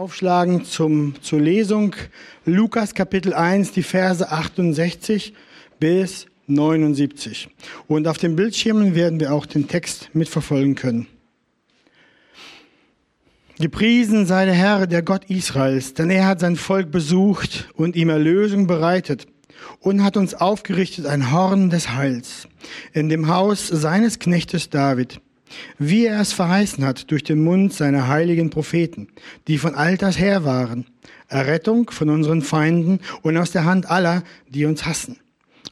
Aufschlagen zum, zur Lesung Lukas Kapitel 1, die Verse 68 bis 79. Und auf den Bildschirmen werden wir auch den Text mitverfolgen können. Gepriesen sei der Herr, der Gott Israels, denn er hat sein Volk besucht und ihm Erlösung bereitet und hat uns aufgerichtet ein Horn des Heils in dem Haus seines Knechtes David wie er es verheißen hat durch den Mund seiner heiligen Propheten, die von alters her waren, Errettung von unseren Feinden und aus der Hand aller, die uns hassen,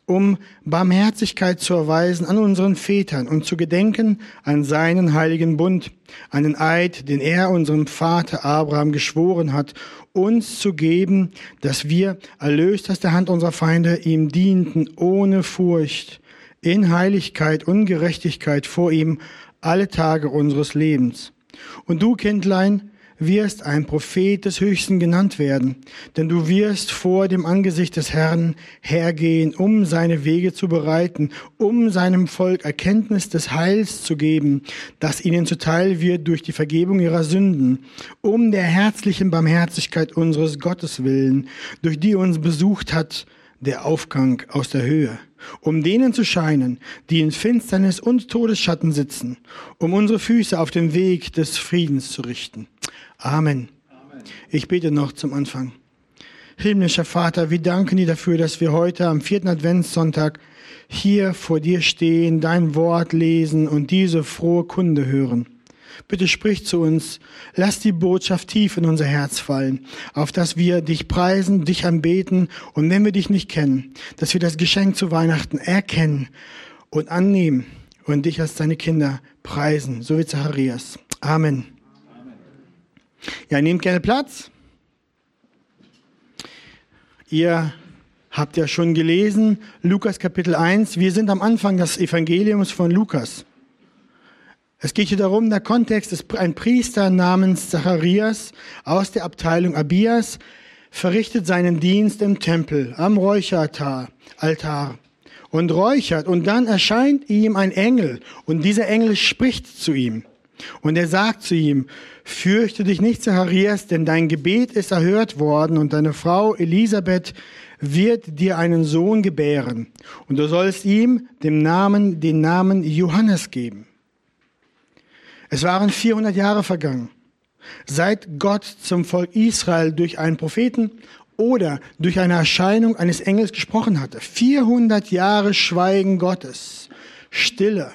um Barmherzigkeit zu erweisen an unseren Vätern und zu gedenken an seinen heiligen Bund, an den Eid, den er unserem Vater Abraham geschworen hat, uns zu geben, dass wir, erlöst aus der Hand unserer Feinde, ihm dienten ohne Furcht, in Heiligkeit und Gerechtigkeit vor ihm alle Tage unseres Lebens. Und du, Kindlein, wirst ein Prophet des Höchsten genannt werden, denn du wirst vor dem Angesicht des Herrn hergehen, um seine Wege zu bereiten, um seinem Volk Erkenntnis des Heils zu geben, das ihnen zuteil wird durch die Vergebung ihrer Sünden, um der herzlichen Barmherzigkeit unseres Gottes willen, durch die uns besucht hat, der Aufgang aus der Höhe um denen zu scheinen, die in Finsternis und Todesschatten sitzen, um unsere Füße auf den Weg des Friedens zu richten. Amen. Amen. Ich bete noch zum Anfang. Himmlischer Vater, wir danken dir dafür, dass wir heute am vierten Adventssonntag hier vor dir stehen, dein Wort lesen und diese frohe Kunde hören. Bitte sprich zu uns. Lass die Botschaft tief in unser Herz fallen, auf dass wir dich preisen, dich anbeten und wenn wir dich nicht kennen, dass wir das Geschenk zu Weihnachten erkennen und annehmen und dich als deine Kinder preisen, so wie Zacharias. Amen. Ja, nehmt gerne Platz. Ihr habt ja schon gelesen, Lukas Kapitel 1. Wir sind am Anfang des Evangeliums von Lukas. Es geht hier darum, der Kontext ist ein Priester namens Zacharias aus der Abteilung Abias verrichtet seinen Dienst im Tempel am Räucheraltar. Altar, und räuchert. Und dann erscheint ihm ein Engel. Und dieser Engel spricht zu ihm. Und er sagt zu ihm, fürchte dich nicht, Zacharias, denn dein Gebet ist erhört worden und deine Frau Elisabeth wird dir einen Sohn gebären. Und du sollst ihm dem Namen, den Namen Johannes geben. Es waren 400 Jahre vergangen, seit Gott zum Volk Israel durch einen Propheten oder durch eine Erscheinung eines Engels gesprochen hatte. 400 Jahre Schweigen Gottes, Stille.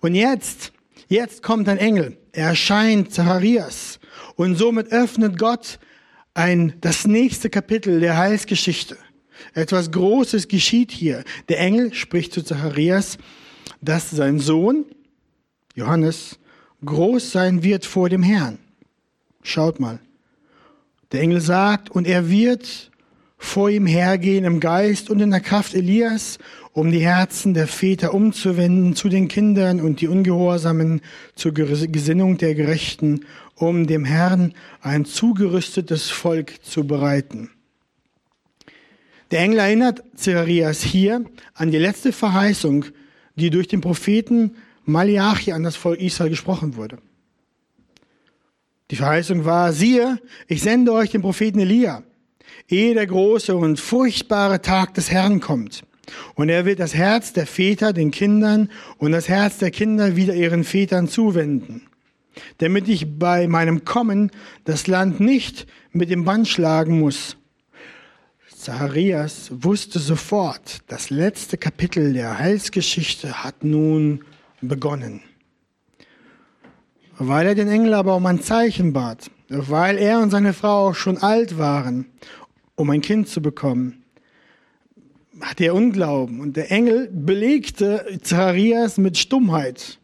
Und jetzt, jetzt kommt ein Engel. Er erscheint Zacharias. Und somit öffnet Gott ein, das nächste Kapitel der Heilsgeschichte. Etwas Großes geschieht hier. Der Engel spricht zu Zacharias, dass sein Sohn, Johannes, groß sein wird vor dem Herrn. Schaut mal. Der Engel sagt, und er wird vor ihm hergehen im Geist und in der Kraft Elias, um die Herzen der Väter umzuwenden zu den Kindern und die Ungehorsamen zur Gesinnung der Gerechten, um dem Herrn ein zugerüstetes Volk zu bereiten. Der Engel erinnert Zacharias hier an die letzte Verheißung, die durch den Propheten Malachi an das Volk Israel gesprochen wurde. Die Verheißung war, siehe, ich sende euch den Propheten Elia, ehe der große und furchtbare Tag des Herrn kommt. Und er wird das Herz der Väter den Kindern und das Herz der Kinder wieder ihren Vätern zuwenden, damit ich bei meinem Kommen das Land nicht mit dem Band schlagen muss. Zacharias wusste sofort, das letzte Kapitel der Heilsgeschichte hat nun begonnen. Weil er den Engel aber um ein Zeichen bat, weil er und seine Frau auch schon alt waren, um ein Kind zu bekommen, hatte er Unglauben. Und der Engel belegte Zacharias mit Stummheit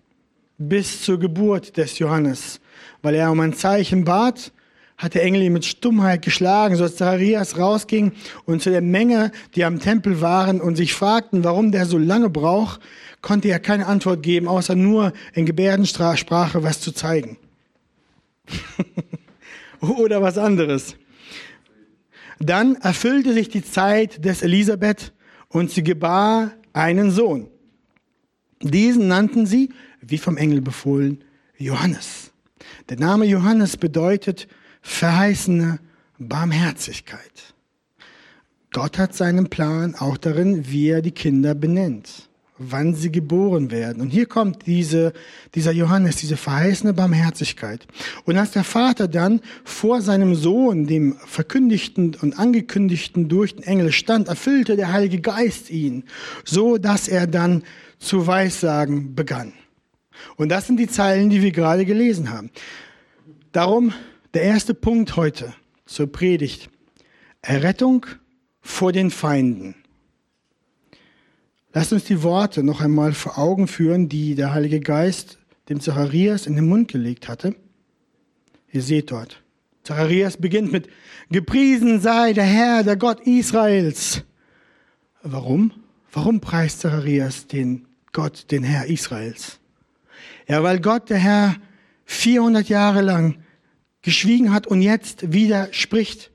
bis zur Geburt des Johannes, weil er um ein Zeichen bat hat der Engel ihn mit Stummheit geschlagen, so dass Zacharias rausging und zu der Menge, die am Tempel waren und sich fragten, warum der so lange braucht, konnte er keine Antwort geben, außer nur in Gebärdensprache was zu zeigen. Oder was anderes. Dann erfüllte sich die Zeit des Elisabeth und sie gebar einen Sohn. Diesen nannten sie, wie vom Engel befohlen, Johannes. Der Name Johannes bedeutet verheißene Barmherzigkeit. Gott hat seinen Plan auch darin, wie er die Kinder benennt, wann sie geboren werden. Und hier kommt diese, dieser Johannes, diese verheißene Barmherzigkeit. Und als der Vater dann vor seinem Sohn, dem verkündigten und angekündigten durch den Engel stand, erfüllte der Heilige Geist ihn, so dass er dann zu Weissagen begann. Und das sind die Zeilen, die wir gerade gelesen haben. Darum der erste Punkt heute zur Predigt. Errettung vor den Feinden. Lasst uns die Worte noch einmal vor Augen führen, die der Heilige Geist dem Zacharias in den Mund gelegt hatte. Ihr seht dort. Zacharias beginnt mit Gepriesen sei der Herr, der Gott Israels. Warum? Warum preist Zacharias den Gott, den Herr Israels? Ja, weil Gott, der Herr, 400 Jahre lang geschwiegen hat und jetzt wieder spricht.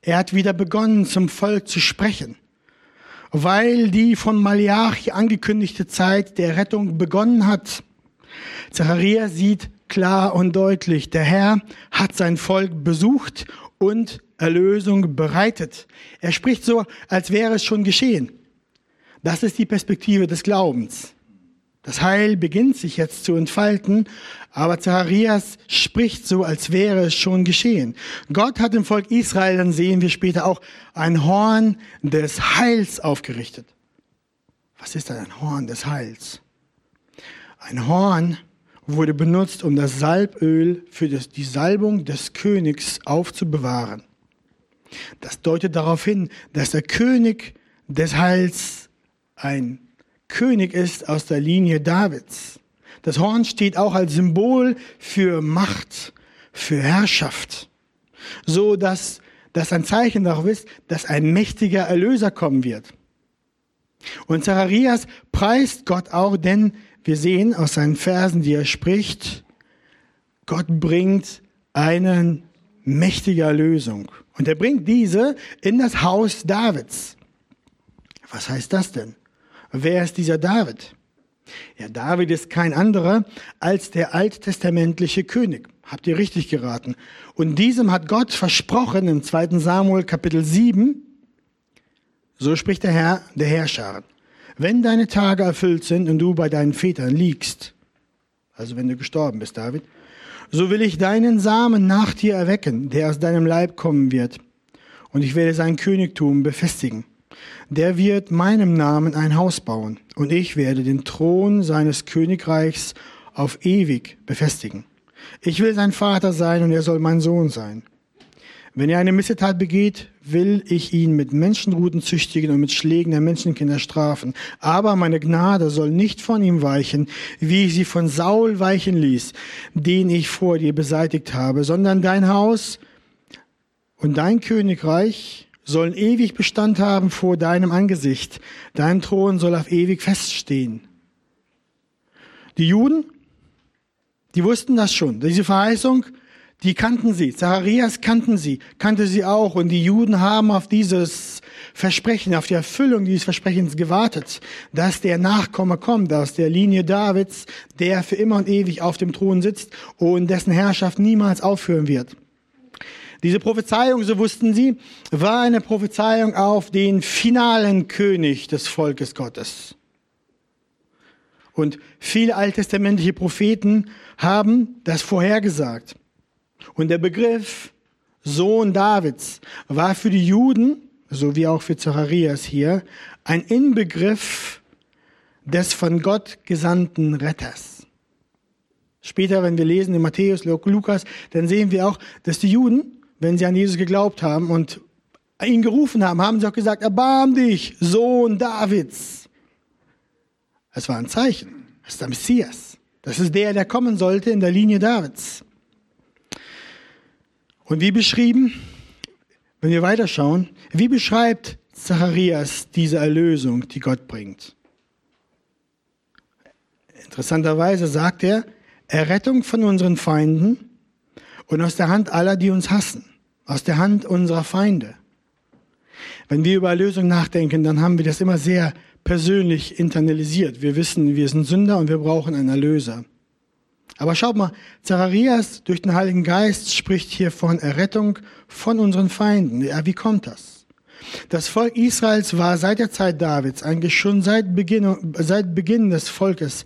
Er hat wieder begonnen, zum Volk zu sprechen, weil die von Malachi angekündigte Zeit der Rettung begonnen hat. Zachariah sieht klar und deutlich, der Herr hat sein Volk besucht und Erlösung bereitet. Er spricht so, als wäre es schon geschehen. Das ist die Perspektive des Glaubens. Das Heil beginnt sich jetzt zu entfalten, aber Zacharias spricht so, als wäre es schon geschehen. Gott hat dem Volk Israel, dann sehen wir später auch, ein Horn des Heils aufgerichtet. Was ist denn ein Horn des Heils? Ein Horn wurde benutzt, um das Salböl für die Salbung des Königs aufzubewahren. Das deutet darauf hin, dass der König des Heils ein König ist aus der Linie Davids. Das Horn steht auch als Symbol für Macht, für Herrschaft, so dass das ein Zeichen darauf ist, dass ein mächtiger Erlöser kommen wird. Und Zacharias preist Gott auch, denn wir sehen aus seinen Versen, die er spricht, Gott bringt eine mächtige Erlösung. Und er bringt diese in das Haus Davids. Was heißt das denn? Wer ist dieser David? Ja, David ist kein anderer als der alttestamentliche König. Habt ihr richtig geraten? Und diesem hat Gott versprochen im 2. Samuel Kapitel 7, so spricht der Herr, der Herrscher. Wenn deine Tage erfüllt sind und du bei deinen Vätern liegst, also wenn du gestorben bist, David, so will ich deinen Samen nach dir erwecken, der aus deinem Leib kommen wird. Und ich werde sein Königtum befestigen der wird meinem Namen ein Haus bauen, und ich werde den Thron seines Königreichs auf ewig befestigen. Ich will sein Vater sein, und er soll mein Sohn sein. Wenn er eine Missetat begeht, will ich ihn mit Menschenruten züchtigen und mit Schlägen der Menschenkinder strafen. Aber meine Gnade soll nicht von ihm weichen, wie ich sie von Saul weichen ließ, den ich vor dir beseitigt habe, sondern dein Haus und dein Königreich sollen ewig Bestand haben vor deinem Angesicht. Dein Thron soll auf ewig feststehen. Die Juden, die wussten das schon. Diese Verheißung, die kannten sie. Zacharias kannten sie, kannte sie auch. Und die Juden haben auf dieses Versprechen, auf die Erfüllung dieses Versprechens gewartet, dass der Nachkomme kommt aus der Linie Davids, der für immer und ewig auf dem Thron sitzt und dessen Herrschaft niemals aufhören wird. Diese Prophezeiung, so wussten sie, war eine Prophezeiung auf den finalen König des Volkes Gottes. Und viele alttestamentliche Propheten haben das vorhergesagt. Und der Begriff Sohn Davids war für die Juden, so wie auch für Zacharias hier, ein Inbegriff des von Gott gesandten Retters. Später, wenn wir lesen in Matthäus, Lukas, dann sehen wir auch, dass die Juden wenn sie an Jesus geglaubt haben und ihn gerufen haben, haben sie auch gesagt, erbarm dich, Sohn Davids. Es war ein Zeichen. Das ist der Messias. Das ist der, der kommen sollte in der Linie Davids. Und wie beschrieben, wenn wir weiterschauen, wie beschreibt Zacharias diese Erlösung, die Gott bringt? Interessanterweise sagt er, Errettung von unseren Feinden und aus der Hand aller, die uns hassen, aus der Hand unserer Feinde. Wenn wir über Erlösung nachdenken, dann haben wir das immer sehr persönlich internalisiert. Wir wissen, wir sind Sünder und wir brauchen einen Erlöser. Aber schaut mal, Zacharias durch den Heiligen Geist spricht hier von Errettung von unseren Feinden. Ja, wie kommt das? Das Volk Israels war seit der Zeit Davids, eigentlich schon seit Beginn, seit Beginn des Volkes,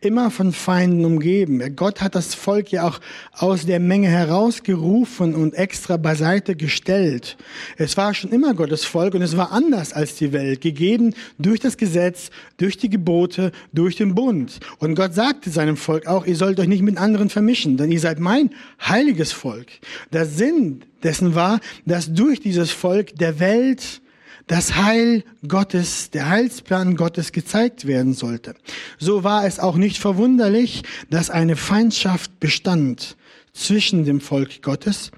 immer von Feinden umgeben. Gott hat das Volk ja auch aus der Menge herausgerufen und extra beiseite gestellt. Es war schon immer Gottes Volk und es war anders als die Welt, gegeben durch das Gesetz, durch die Gebote, durch den Bund. Und Gott sagte seinem Volk auch, ihr sollt euch nicht mit anderen vermischen, denn ihr seid mein heiliges Volk. Der Sinn dessen war, dass durch dieses Volk der Welt das Heil Gottes, der Heilsplan Gottes gezeigt werden sollte. So war es auch nicht verwunderlich, dass eine Feindschaft bestand zwischen dem Volk Gottes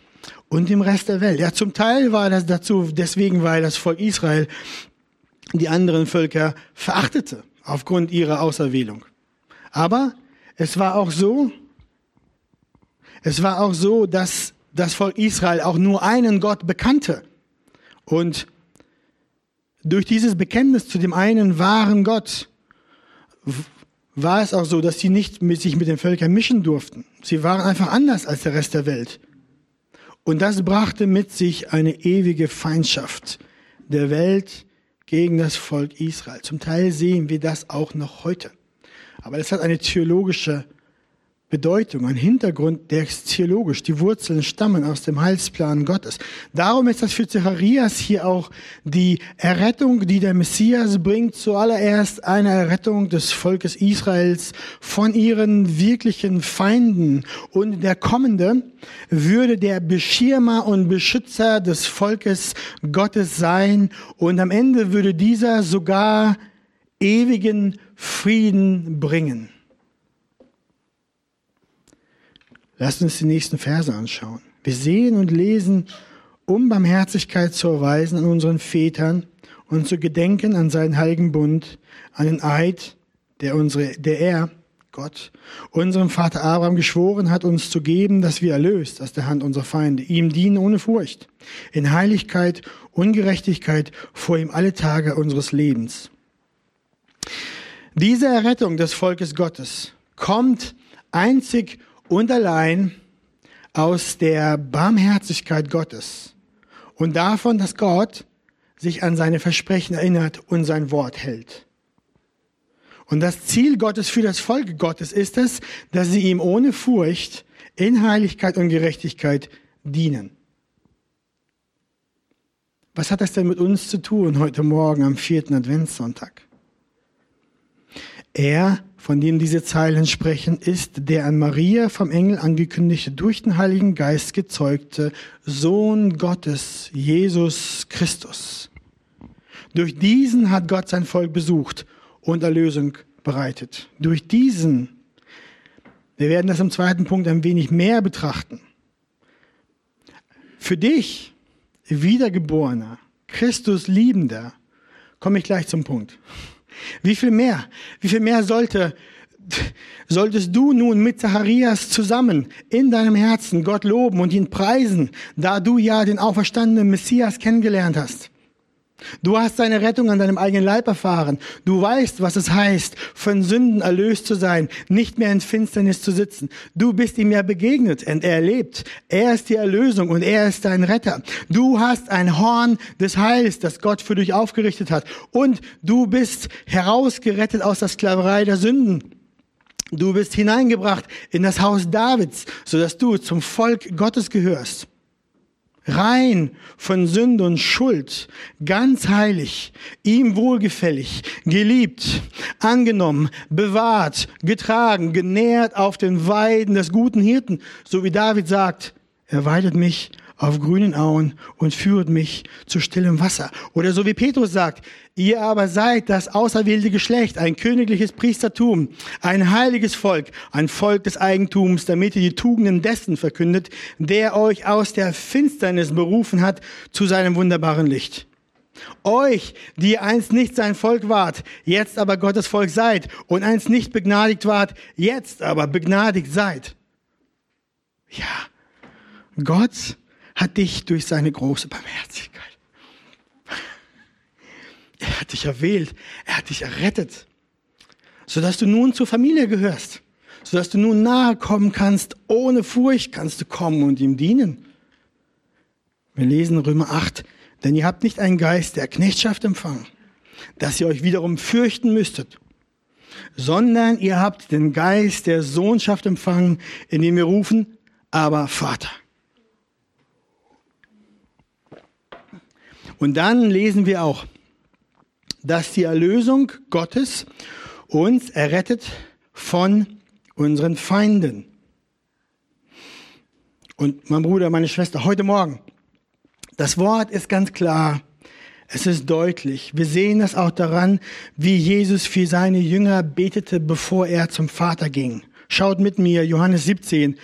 und dem Rest der Welt. Ja, zum Teil war das dazu, deswegen, weil das Volk Israel die anderen Völker verachtete aufgrund ihrer Auserwählung. Aber es war auch so, es war auch so, dass das Volk Israel auch nur einen Gott bekannte. Und durch dieses Bekenntnis zu dem einen wahren Gott war es auch so, dass sie nicht mit sich mit den Völkern mischen durften. Sie waren einfach anders als der Rest der Welt. Und das brachte mit sich eine ewige Feindschaft der Welt gegen das Volk Israel. Zum Teil sehen wir das auch noch heute. Aber es hat eine theologische Bedeutung, ein Hintergrund, der ist theologisch. Die Wurzeln stammen aus dem Heilsplan Gottes. Darum ist das für Zacharias hier auch die Errettung, die der Messias bringt, zuallererst eine Errettung des Volkes Israels von ihren wirklichen Feinden. Und der Kommende würde der Beschirmer und Beschützer des Volkes Gottes sein. Und am Ende würde dieser sogar ewigen Frieden bringen. Lasst uns die nächsten Verse anschauen. Wir sehen und lesen, um Barmherzigkeit zu erweisen an unseren Vätern und zu gedenken an seinen heiligen Bund, an den Eid, der, unsere, der er, Gott, unserem Vater Abraham geschworen hat, uns zu geben, dass wir erlöst aus der Hand unserer Feinde, ihm dienen ohne Furcht, in Heiligkeit, Ungerechtigkeit vor ihm alle Tage unseres Lebens. Diese Errettung des Volkes Gottes kommt einzig und allein aus der Barmherzigkeit Gottes und davon, dass Gott sich an seine Versprechen erinnert und sein Wort hält. Und das Ziel Gottes für das Volk Gottes ist es, dass sie ihm ohne Furcht in Heiligkeit und Gerechtigkeit dienen. Was hat das denn mit uns zu tun heute Morgen am vierten Adventssonntag? Er von dem diese Zeilen sprechen, ist der an Maria vom Engel angekündigte, durch den Heiligen Geist gezeugte Sohn Gottes, Jesus Christus. Durch diesen hat Gott sein Volk besucht und Erlösung bereitet. Durch diesen, wir werden das im zweiten Punkt ein wenig mehr betrachten. Für dich, Wiedergeborener, Christus Liebender, komme ich gleich zum Punkt. Wie viel mehr? Wie viel mehr sollte, solltest du nun mit Zacharias zusammen in deinem Herzen Gott loben und ihn preisen, da du ja den auferstandenen Messias kennengelernt hast? Du hast deine Rettung an deinem eigenen Leib erfahren. Du weißt, was es heißt, von Sünden erlöst zu sein, nicht mehr in Finsternis zu sitzen. Du bist ihm ja begegnet und er lebt. Er ist die Erlösung und er ist dein Retter. Du hast ein Horn des Heils, das Gott für dich aufgerichtet hat. Und du bist herausgerettet aus der Sklaverei der Sünden. Du bist hineingebracht in das Haus Davids, sodass du zum Volk Gottes gehörst rein von Sünde und Schuld, ganz heilig, ihm wohlgefällig, geliebt, angenommen, bewahrt, getragen, genährt auf den Weiden des guten Hirten, so wie David sagt, er weidet mich auf grünen Auen und führt mich zu stillem Wasser. Oder so wie Petrus sagt, ihr aber seid das auserwählte Geschlecht, ein königliches Priestertum, ein heiliges Volk, ein Volk des Eigentums, damit ihr die Tugenden dessen verkündet, der euch aus der Finsternis berufen hat zu seinem wunderbaren Licht. Euch, die einst nicht sein Volk wart, jetzt aber Gottes Volk seid und einst nicht begnadigt wart, jetzt aber begnadigt seid. Ja, Gott hat dich durch seine große Barmherzigkeit. Er hat dich erwählt, er hat dich errettet, sodass du nun zur Familie gehörst, sodass du nun nahe kommen kannst, ohne Furcht kannst du kommen und ihm dienen. Wir lesen Römer 8, denn ihr habt nicht einen Geist der Knechtschaft empfangen, dass ihr euch wiederum fürchten müsstet, sondern ihr habt den Geist der Sohnschaft empfangen, indem wir rufen, aber Vater. Und dann lesen wir auch, dass die Erlösung Gottes uns errettet von unseren Feinden. Und mein Bruder, meine Schwester, heute Morgen, das Wort ist ganz klar. Es ist deutlich. Wir sehen das auch daran, wie Jesus für seine Jünger betete, bevor er zum Vater ging. Schaut mit mir, Johannes 17.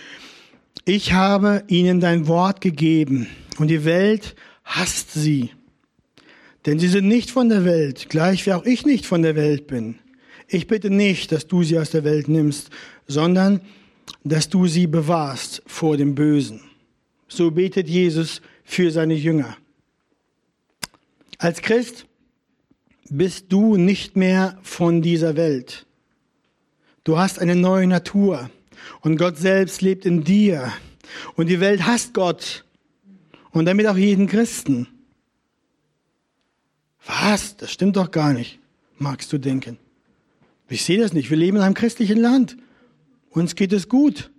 Ich habe ihnen dein Wort gegeben und die Welt hasst sie. Denn sie sind nicht von der Welt, gleich wie auch ich nicht von der Welt bin. Ich bitte nicht, dass du sie aus der Welt nimmst, sondern dass du sie bewahrst vor dem Bösen. So betet Jesus für seine Jünger. Als Christ bist du nicht mehr von dieser Welt. Du hast eine neue Natur und Gott selbst lebt in dir. Und die Welt hasst Gott und damit auch jeden Christen. Was? Das stimmt doch gar nicht, magst du denken. Ich sehe das nicht. Wir leben in einem christlichen Land. Uns geht es gut.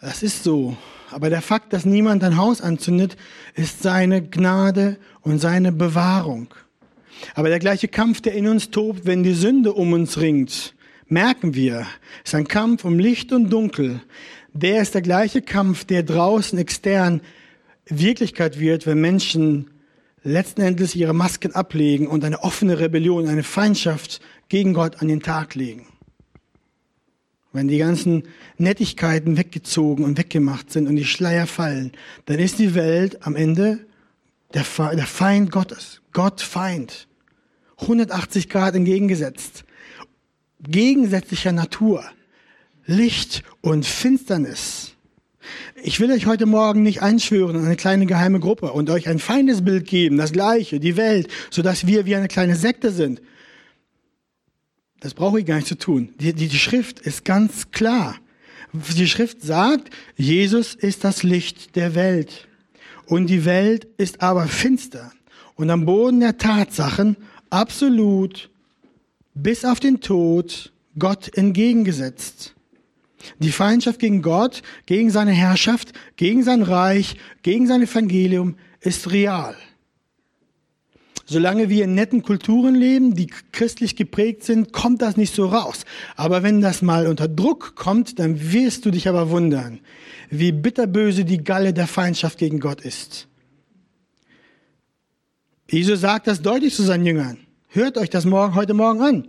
Das ist so. Aber der Fakt, dass niemand ein Haus anzündet, ist seine Gnade und seine Bewahrung. Aber der gleiche Kampf, der in uns tobt, wenn die Sünde um uns ringt, merken wir, ist ein Kampf um Licht und Dunkel. Der ist der gleiche Kampf, der draußen extern Wirklichkeit wird, wenn Menschen letzten Endes ihre Masken ablegen und eine offene Rebellion, eine Feindschaft gegen Gott an den Tag legen. Wenn die ganzen Nettigkeiten weggezogen und weggemacht sind und die Schleier fallen, dann ist die Welt am Ende der, Feind Gottes. Gott Feind. 180 Grad entgegengesetzt. Gegensätzlicher Natur. Licht und Finsternis. Ich will euch heute Morgen nicht einschwören in eine kleine geheime Gruppe und euch ein feines Bild geben, das Gleiche, die Welt, sodass wir wie eine kleine Sekte sind. Das brauche ich gar nicht zu tun. Die, die, die Schrift ist ganz klar. Die Schrift sagt, Jesus ist das Licht der Welt. Und die Welt ist aber finster. Und am Boden der Tatsachen absolut bis auf den Tod Gott entgegengesetzt. Die Feindschaft gegen Gott, gegen seine Herrschaft, gegen sein Reich, gegen sein Evangelium ist real. Solange wir in netten Kulturen leben, die christlich geprägt sind, kommt das nicht so raus. Aber wenn das mal unter Druck kommt, dann wirst du dich aber wundern, wie bitterböse die Galle der Feindschaft gegen Gott ist. Jesus sagt das deutlich zu seinen Jüngern. Hört euch das morgen, heute Morgen an.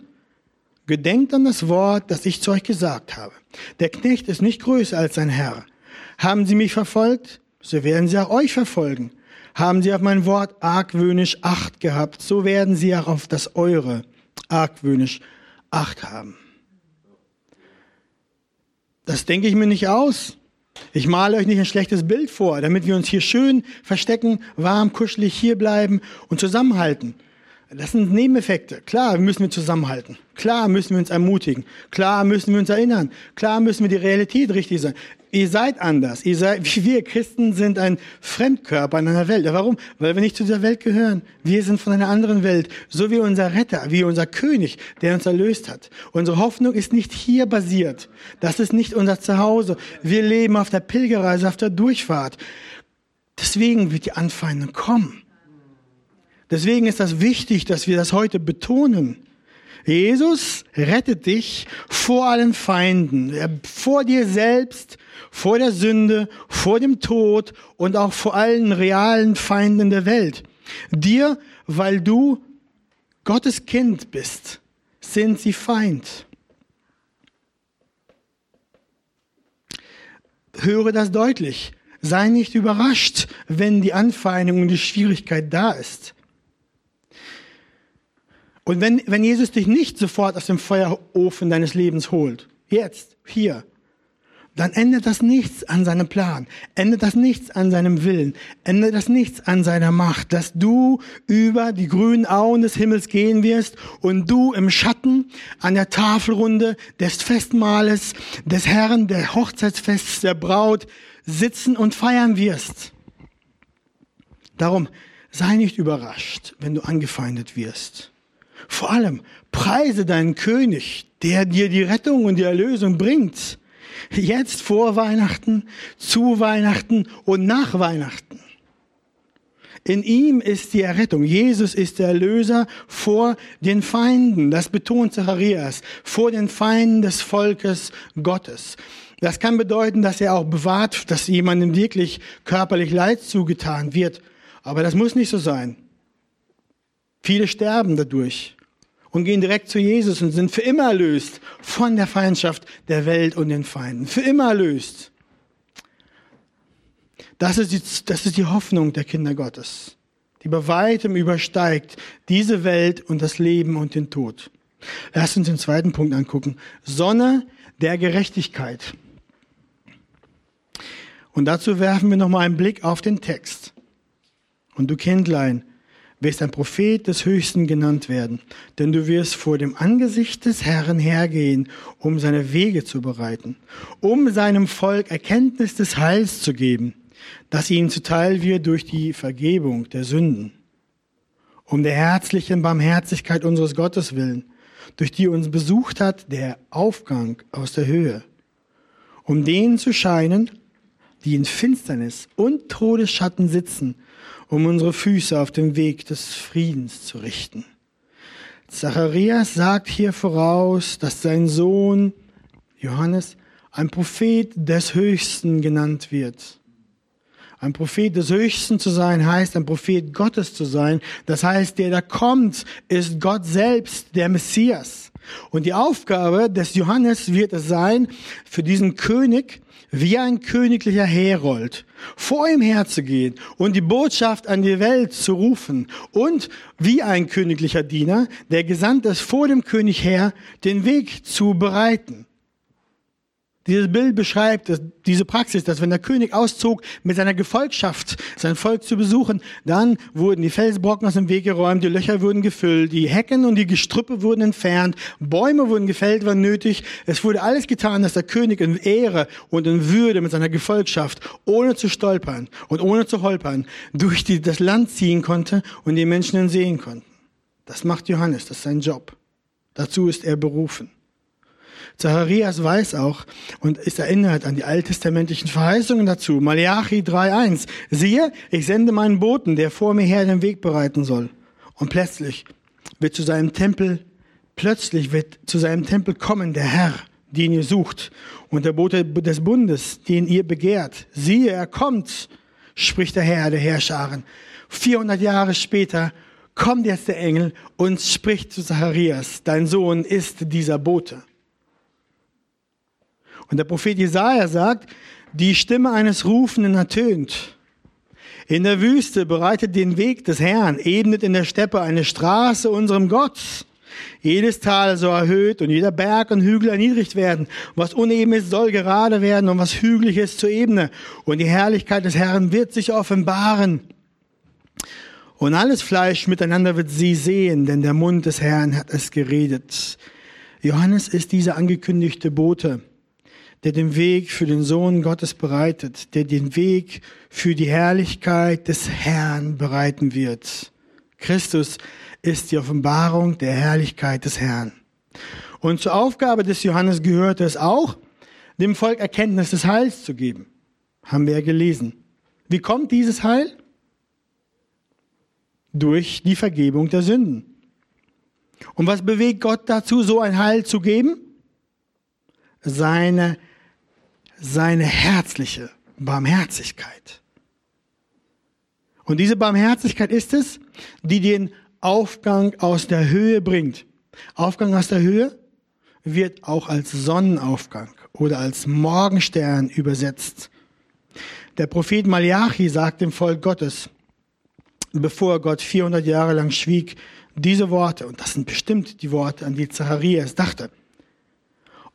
Gedenkt an das Wort, das ich zu euch gesagt habe. Der Knecht ist nicht größer als sein Herr. Haben sie mich verfolgt, so werden sie auch euch verfolgen. Haben sie auf mein Wort argwöhnisch Acht gehabt, so werden sie auch auf das eure argwöhnisch Acht haben. Das denke ich mir nicht aus. Ich male euch nicht ein schlechtes Bild vor, damit wir uns hier schön verstecken, warm, kuschelig hier bleiben und zusammenhalten. Das sind Nebeneffekte. Klar müssen wir zusammenhalten. Klar müssen wir uns ermutigen. Klar müssen wir uns erinnern. Klar müssen wir die Realität richtig sein. Ihr seid anders. Ihr seid, wir Christen sind ein Fremdkörper in einer Welt. Warum? Weil wir nicht zu dieser Welt gehören. Wir sind von einer anderen Welt. So wie unser Retter, wie unser König, der uns erlöst hat. Unsere Hoffnung ist nicht hier basiert. Das ist nicht unser Zuhause. Wir leben auf der Pilgerreise, auf der Durchfahrt. Deswegen wird die Anfeindung kommen. Deswegen ist das wichtig, dass wir das heute betonen. Jesus rettet dich vor allen Feinden, vor dir selbst, vor der Sünde, vor dem Tod und auch vor allen realen Feinden der Welt. Dir, weil du Gottes Kind bist, sind sie Feind. Höre das deutlich. Sei nicht überrascht, wenn die Anfeindung und die Schwierigkeit da ist. Und wenn, wenn Jesus dich nicht sofort aus dem Feuerofen deines Lebens holt, jetzt, hier, dann ändert das nichts an seinem Plan, ändert das nichts an seinem Willen, ändert das nichts an seiner Macht, dass du über die grünen Auen des Himmels gehen wirst und du im Schatten an der Tafelrunde des Festmahles des Herrn, der Hochzeitsfests der Braut sitzen und feiern wirst. Darum sei nicht überrascht, wenn du angefeindet wirst. Vor allem preise deinen König, der dir die Rettung und die Erlösung bringt. Jetzt vor Weihnachten, zu Weihnachten und nach Weihnachten. In ihm ist die Errettung. Jesus ist der Erlöser vor den Feinden. Das betont Zacharias. Vor den Feinden des Volkes Gottes. Das kann bedeuten, dass er auch bewahrt, dass jemandem wirklich körperlich Leid zugetan wird. Aber das muss nicht so sein. Viele sterben dadurch und gehen direkt zu Jesus und sind für immer erlöst von der Feindschaft der Welt und den Feinden. Für immer erlöst. Das ist die, das ist die Hoffnung der Kinder Gottes, die bei weitem übersteigt diese Welt und das Leben und den Tod. Lass uns den zweiten Punkt angucken. Sonne der Gerechtigkeit. Und dazu werfen wir nochmal einen Blick auf den Text. Und du Kindlein, wirst ein Prophet des Höchsten genannt werden, denn du wirst vor dem Angesicht des Herrn hergehen, um seine Wege zu bereiten, um seinem Volk Erkenntnis des Heils zu geben, das ihnen zuteil wird durch die Vergebung der Sünden, um der herzlichen Barmherzigkeit unseres Gottes willen, durch die uns besucht hat der Aufgang aus der Höhe, um denen zu scheinen, die in Finsternis und Todesschatten sitzen, um unsere Füße auf dem Weg des Friedens zu richten. Zacharias sagt hier voraus, dass sein Sohn Johannes ein Prophet des Höchsten genannt wird. Ein Prophet des Höchsten zu sein heißt, ein Prophet Gottes zu sein. Das heißt, der da kommt, ist Gott selbst, der Messias. Und die Aufgabe des Johannes wird es sein, für diesen König, wie ein königlicher Herold vor ihm herzugehen und die Botschaft an die Welt zu rufen und wie ein königlicher Diener, der gesandt ist vor dem König her, den Weg zu bereiten. Dieses Bild beschreibt diese Praxis, dass wenn der König auszog mit seiner Gefolgschaft, sein Volk zu besuchen, dann wurden die Felsbrocken aus dem Weg geräumt, die Löcher wurden gefüllt, die Hecken und die Gestrüppe wurden entfernt, Bäume wurden gefällt, war nötig. Es wurde alles getan, dass der König in Ehre und in Würde mit seiner Gefolgschaft, ohne zu stolpern und ohne zu holpern, durch die, das Land ziehen konnte und die Menschen ihn sehen konnten. Das macht Johannes, das ist sein Job. Dazu ist er berufen. Zacharias weiß auch und ist erinnert an die alttestamentlichen Verheißungen dazu. Malachi 3.1. Siehe, ich sende meinen Boten, der vor mir her den Weg bereiten soll. Und plötzlich wird zu seinem Tempel, plötzlich wird zu seinem Tempel kommen der Herr, den ihr sucht. Und der Bote des Bundes, den ihr begehrt. Siehe, er kommt, spricht der Herr der Herrscharen. 400 Jahre später kommt jetzt der Engel und spricht zu Zacharias, dein Sohn ist dieser Bote. Und der Prophet Jesaja sagt, die Stimme eines Rufenden ertönt. In der Wüste bereitet den Weg des Herrn, ebnet in der Steppe eine Straße unserem Gott. Jedes Tal soll erhöht und jeder Berg und Hügel erniedrigt werden. Was uneben ist, soll gerade werden und was hügelig ist zur Ebene. Und die Herrlichkeit des Herrn wird sich offenbaren. Und alles Fleisch miteinander wird sie sehen, denn der Mund des Herrn hat es geredet. Johannes ist dieser angekündigte Bote der den Weg für den Sohn Gottes bereitet, der den Weg für die Herrlichkeit des Herrn bereiten wird. Christus ist die Offenbarung der Herrlichkeit des Herrn. Und zur Aufgabe des Johannes gehört es auch, dem Volk Erkenntnis des Heils zu geben. Haben wir ja gelesen. Wie kommt dieses Heil? Durch die Vergebung der Sünden. Und was bewegt Gott dazu, so ein Heil zu geben? Seine seine herzliche Barmherzigkeit. Und diese Barmherzigkeit ist es, die den Aufgang aus der Höhe bringt. Aufgang aus der Höhe wird auch als Sonnenaufgang oder als Morgenstern übersetzt. Der Prophet Malachi sagt dem Volk Gottes, bevor Gott 400 Jahre lang schwieg, diese Worte, und das sind bestimmt die Worte, an die Zacharias dachte.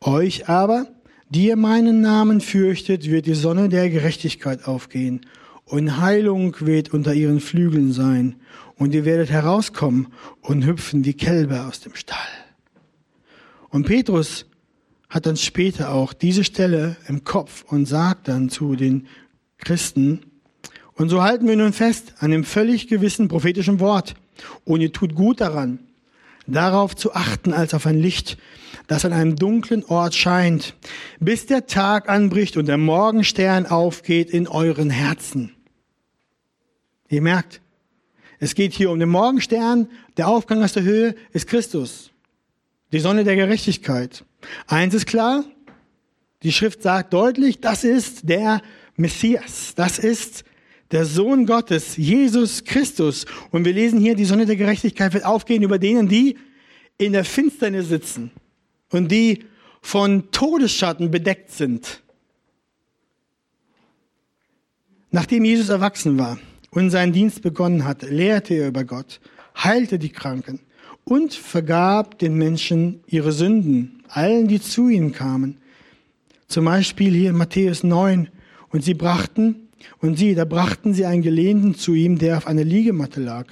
Euch aber die ihr meinen Namen fürchtet, wird die Sonne der Gerechtigkeit aufgehen und Heilung wird unter ihren Flügeln sein und ihr werdet herauskommen und hüpfen wie Kälber aus dem Stall. Und Petrus hat dann später auch diese Stelle im Kopf und sagt dann zu den Christen, und so halten wir nun fest an dem völlig gewissen prophetischen Wort. Und ihr tut gut daran, darauf zu achten als auf ein Licht, das an einem dunklen Ort scheint, bis der Tag anbricht und der Morgenstern aufgeht in euren Herzen. Ihr merkt, es geht hier um den Morgenstern, der Aufgang aus der Höhe ist Christus, die Sonne der Gerechtigkeit. Eins ist klar, die Schrift sagt deutlich, das ist der Messias, das ist der Sohn Gottes, Jesus Christus. Und wir lesen hier, die Sonne der Gerechtigkeit wird aufgehen über denen, die in der Finsternis sitzen und die von Todesschatten bedeckt sind. Nachdem Jesus erwachsen war und seinen Dienst begonnen hatte, lehrte er über Gott, heilte die Kranken und vergab den Menschen ihre Sünden, allen, die zu ihnen kamen. Zum Beispiel hier in Matthäus 9. Und sie brachten und sie, da brachten sie einen Gelähmten zu ihm, der auf einer Liegematte lag.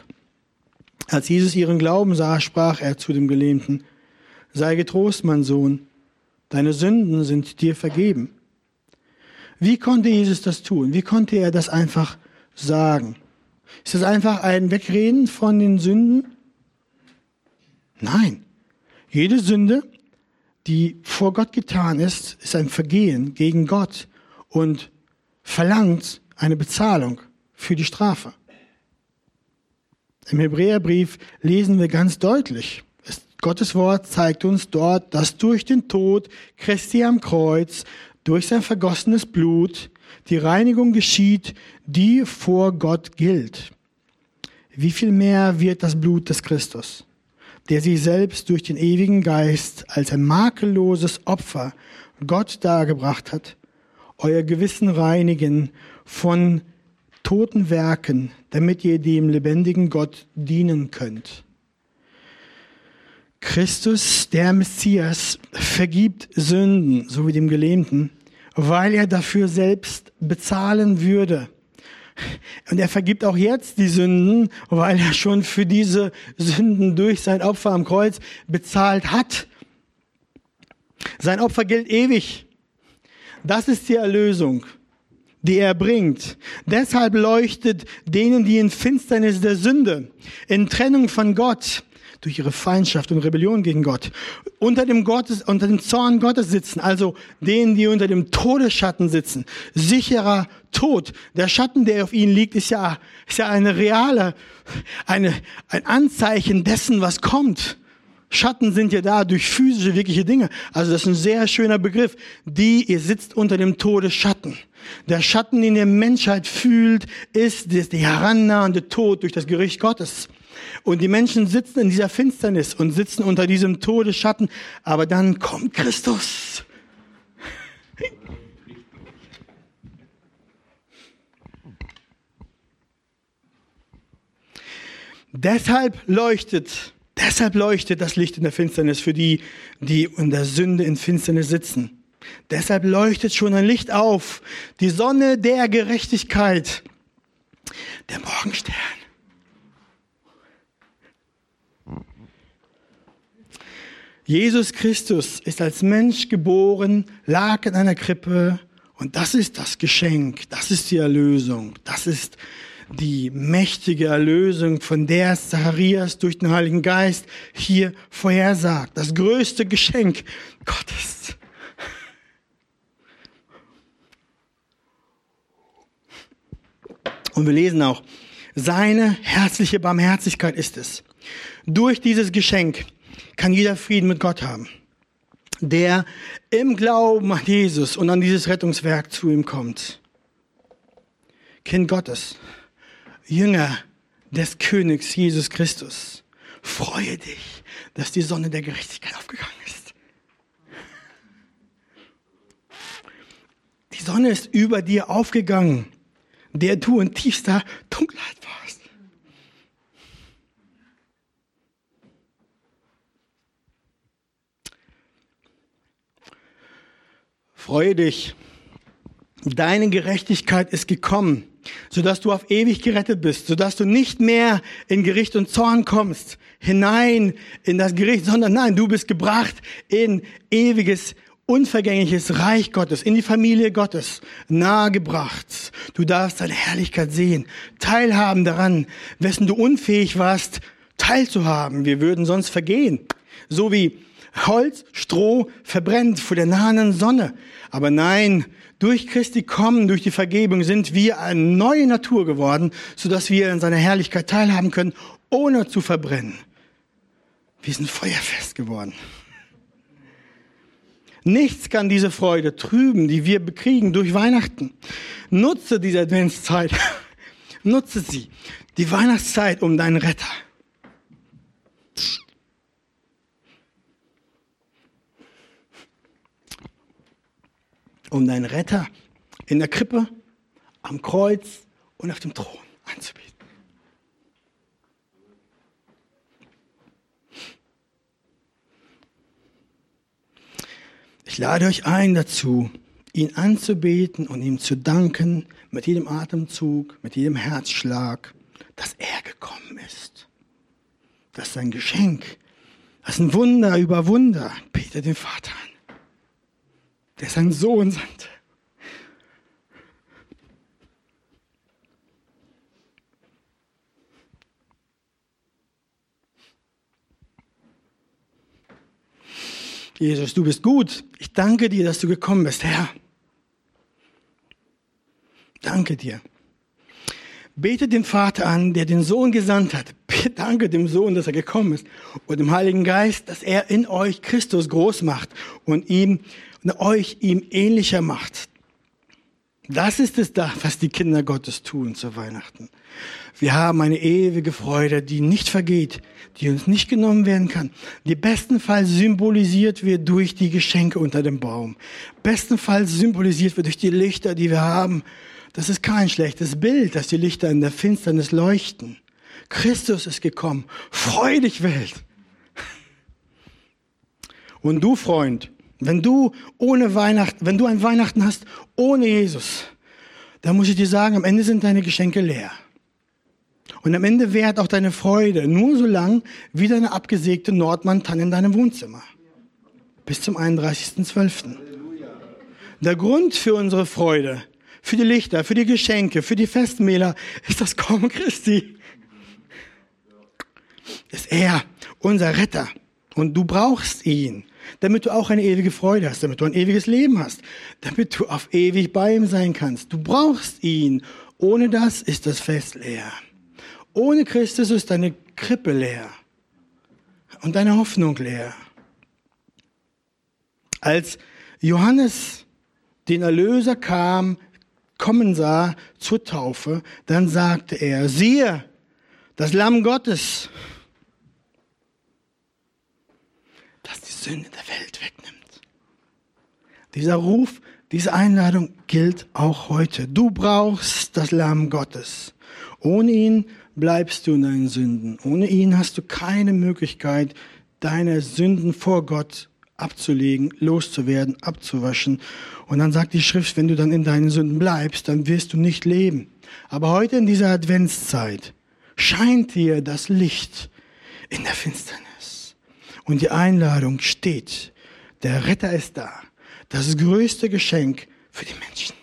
Als Jesus ihren Glauben sah, sprach er zu dem Gelähmten, sei getrost, mein Sohn, deine Sünden sind dir vergeben. Wie konnte Jesus das tun? Wie konnte er das einfach sagen? Ist das einfach ein Wegreden von den Sünden? Nein. Jede Sünde, die vor Gott getan ist, ist ein Vergehen gegen Gott und verlangt eine Bezahlung für die Strafe. Im Hebräerbrief lesen wir ganz deutlich, Gottes Wort zeigt uns dort, dass durch den Tod Christi am Kreuz, durch sein vergossenes Blut, die Reinigung geschieht, die vor Gott gilt. Wie viel mehr wird das Blut des Christus, der sich selbst durch den ewigen Geist als ein makelloses Opfer Gott dargebracht hat, euer Gewissen reinigen von toten Werken, damit ihr dem lebendigen Gott dienen könnt. Christus, der Messias, vergibt Sünden, so wie dem Gelähmten, weil er dafür selbst bezahlen würde. Und er vergibt auch jetzt die Sünden, weil er schon für diese Sünden durch sein Opfer am Kreuz bezahlt hat. Sein Opfer gilt ewig. Das ist die Erlösung, die er bringt. Deshalb leuchtet denen, die in Finsternis der Sünde, in Trennung von Gott, durch ihre Feindschaft und Rebellion gegen Gott, unter dem, Gottes, unter dem Zorn Gottes sitzen, also denen, die unter dem Todesschatten sitzen, sicherer Tod. Der Schatten, der auf ihnen liegt, ist ja, ist ja eine reale, eine, ein Anzeichen dessen, was kommt. Schatten sind ja da durch physische, wirkliche Dinge. Also das ist ein sehr schöner Begriff. Die, ihr sitzt unter dem Todesschatten. Der Schatten, den die Menschheit fühlt, ist der herannahende Tod durch das Gericht Gottes. Und die Menschen sitzen in dieser Finsternis und sitzen unter diesem Todesschatten. Aber dann kommt Christus. Deshalb leuchtet Deshalb leuchtet das Licht in der Finsternis für die, die in der Sünde in Finsternis sitzen. Deshalb leuchtet schon ein Licht auf, die Sonne der Gerechtigkeit, der Morgenstern. Jesus Christus ist als Mensch geboren, lag in einer Krippe und das ist das Geschenk, das ist die Erlösung, das ist die mächtige Erlösung, von der Zacharias durch den Heiligen Geist hier vorhersagt. Das größte Geschenk Gottes. Und wir lesen auch, seine herzliche Barmherzigkeit ist es. Durch dieses Geschenk kann jeder Frieden mit Gott haben, der im Glauben an Jesus und an dieses Rettungswerk zu ihm kommt. Kind Gottes. Jünger des Königs Jesus Christus, freue dich, dass die Sonne der Gerechtigkeit aufgegangen ist. Die Sonne ist über dir aufgegangen, der du in tiefster Dunkelheit warst. Freue dich. Deine Gerechtigkeit ist gekommen, sodass du auf ewig gerettet bist, sodass du nicht mehr in Gericht und Zorn kommst, hinein in das Gericht, sondern nein, du bist gebracht in ewiges unvergängliches Reich Gottes, in die Familie Gottes nahegebracht. Du darfst seine Herrlichkeit sehen, teilhaben daran, wessen du unfähig warst, teilzuhaben. Wir würden sonst vergehen. So wie Holz, Stroh verbrennt vor der nahenden Sonne. Aber nein, durch Christi kommen, durch die Vergebung sind wir eine neue Natur geworden, sodass wir in seiner Herrlichkeit teilhaben können, ohne zu verbrennen. Wir sind feuerfest geworden. Nichts kann diese Freude trüben, die wir bekriegen durch Weihnachten. Nutze diese Adventszeit. Nutze sie. Die Weihnachtszeit um deinen Retter. Um deinen Retter in der Krippe, am Kreuz und auf dem Thron anzubieten. Ich lade euch ein dazu, ihn anzubeten und ihm zu danken mit jedem Atemzug, mit jedem Herzschlag, dass er gekommen ist. Das ist ein Geschenk. Das ist ein Wunder über Wunder. Peter den Vater der seinen Sohn sandte. Jesus, du bist gut. Ich danke dir, dass du gekommen bist, Herr. Danke dir. Bete den Vater an, der den Sohn gesandt hat. Danke dem Sohn, dass er gekommen ist. Und dem Heiligen Geist, dass er in euch Christus groß macht und ihm, euch ihm ähnlicher macht. Das ist es da, was die Kinder Gottes tun zu Weihnachten. Wir haben eine ewige Freude, die nicht vergeht, die uns nicht genommen werden kann, die bestenfalls symbolisiert wird durch die Geschenke unter dem Baum. Bestenfalls symbolisiert wird durch die Lichter, die wir haben. Das ist kein schlechtes Bild, dass die Lichter in der Finsternis leuchten. Christus ist gekommen. Freu dich, Welt. Und du, Freund, wenn du ohne Weihnachten, wenn du ein Weihnachten hast ohne Jesus, dann muss ich dir sagen, am Ende sind deine Geschenke leer. Und am Ende währt auch deine Freude nur so lang wie deine abgesägte Nordmann-Tanne in deinem Wohnzimmer. Bis zum 31.12. Der Grund für unsere Freude, für die Lichter, für die Geschenke, für die Festmähler ist das Kommen Christi. Ist er, unser Retter. Und du brauchst ihn damit du auch eine ewige Freude hast, damit du ein ewiges Leben hast, damit du auf ewig bei ihm sein kannst. Du brauchst ihn. Ohne das ist das Fest leer. Ohne Christus ist deine Krippe leer und deine Hoffnung leer. Als Johannes den Erlöser kam, kommen sah zur Taufe, dann sagte er, siehe, das Lamm Gottes, das die Sünde der Welt wegnimmt. Dieser Ruf, diese Einladung gilt auch heute. Du brauchst das Lamm Gottes. Ohne ihn bleibst du in deinen Sünden. Ohne ihn hast du keine Möglichkeit, deine Sünden vor Gott abzulegen, loszuwerden, abzuwaschen. Und dann sagt die Schrift, wenn du dann in deinen Sünden bleibst, dann wirst du nicht leben. Aber heute in dieser Adventszeit scheint dir das Licht in der Finsternis. Und die Einladung steht. Der Retter ist da. Das größte Geschenk für die Menschen.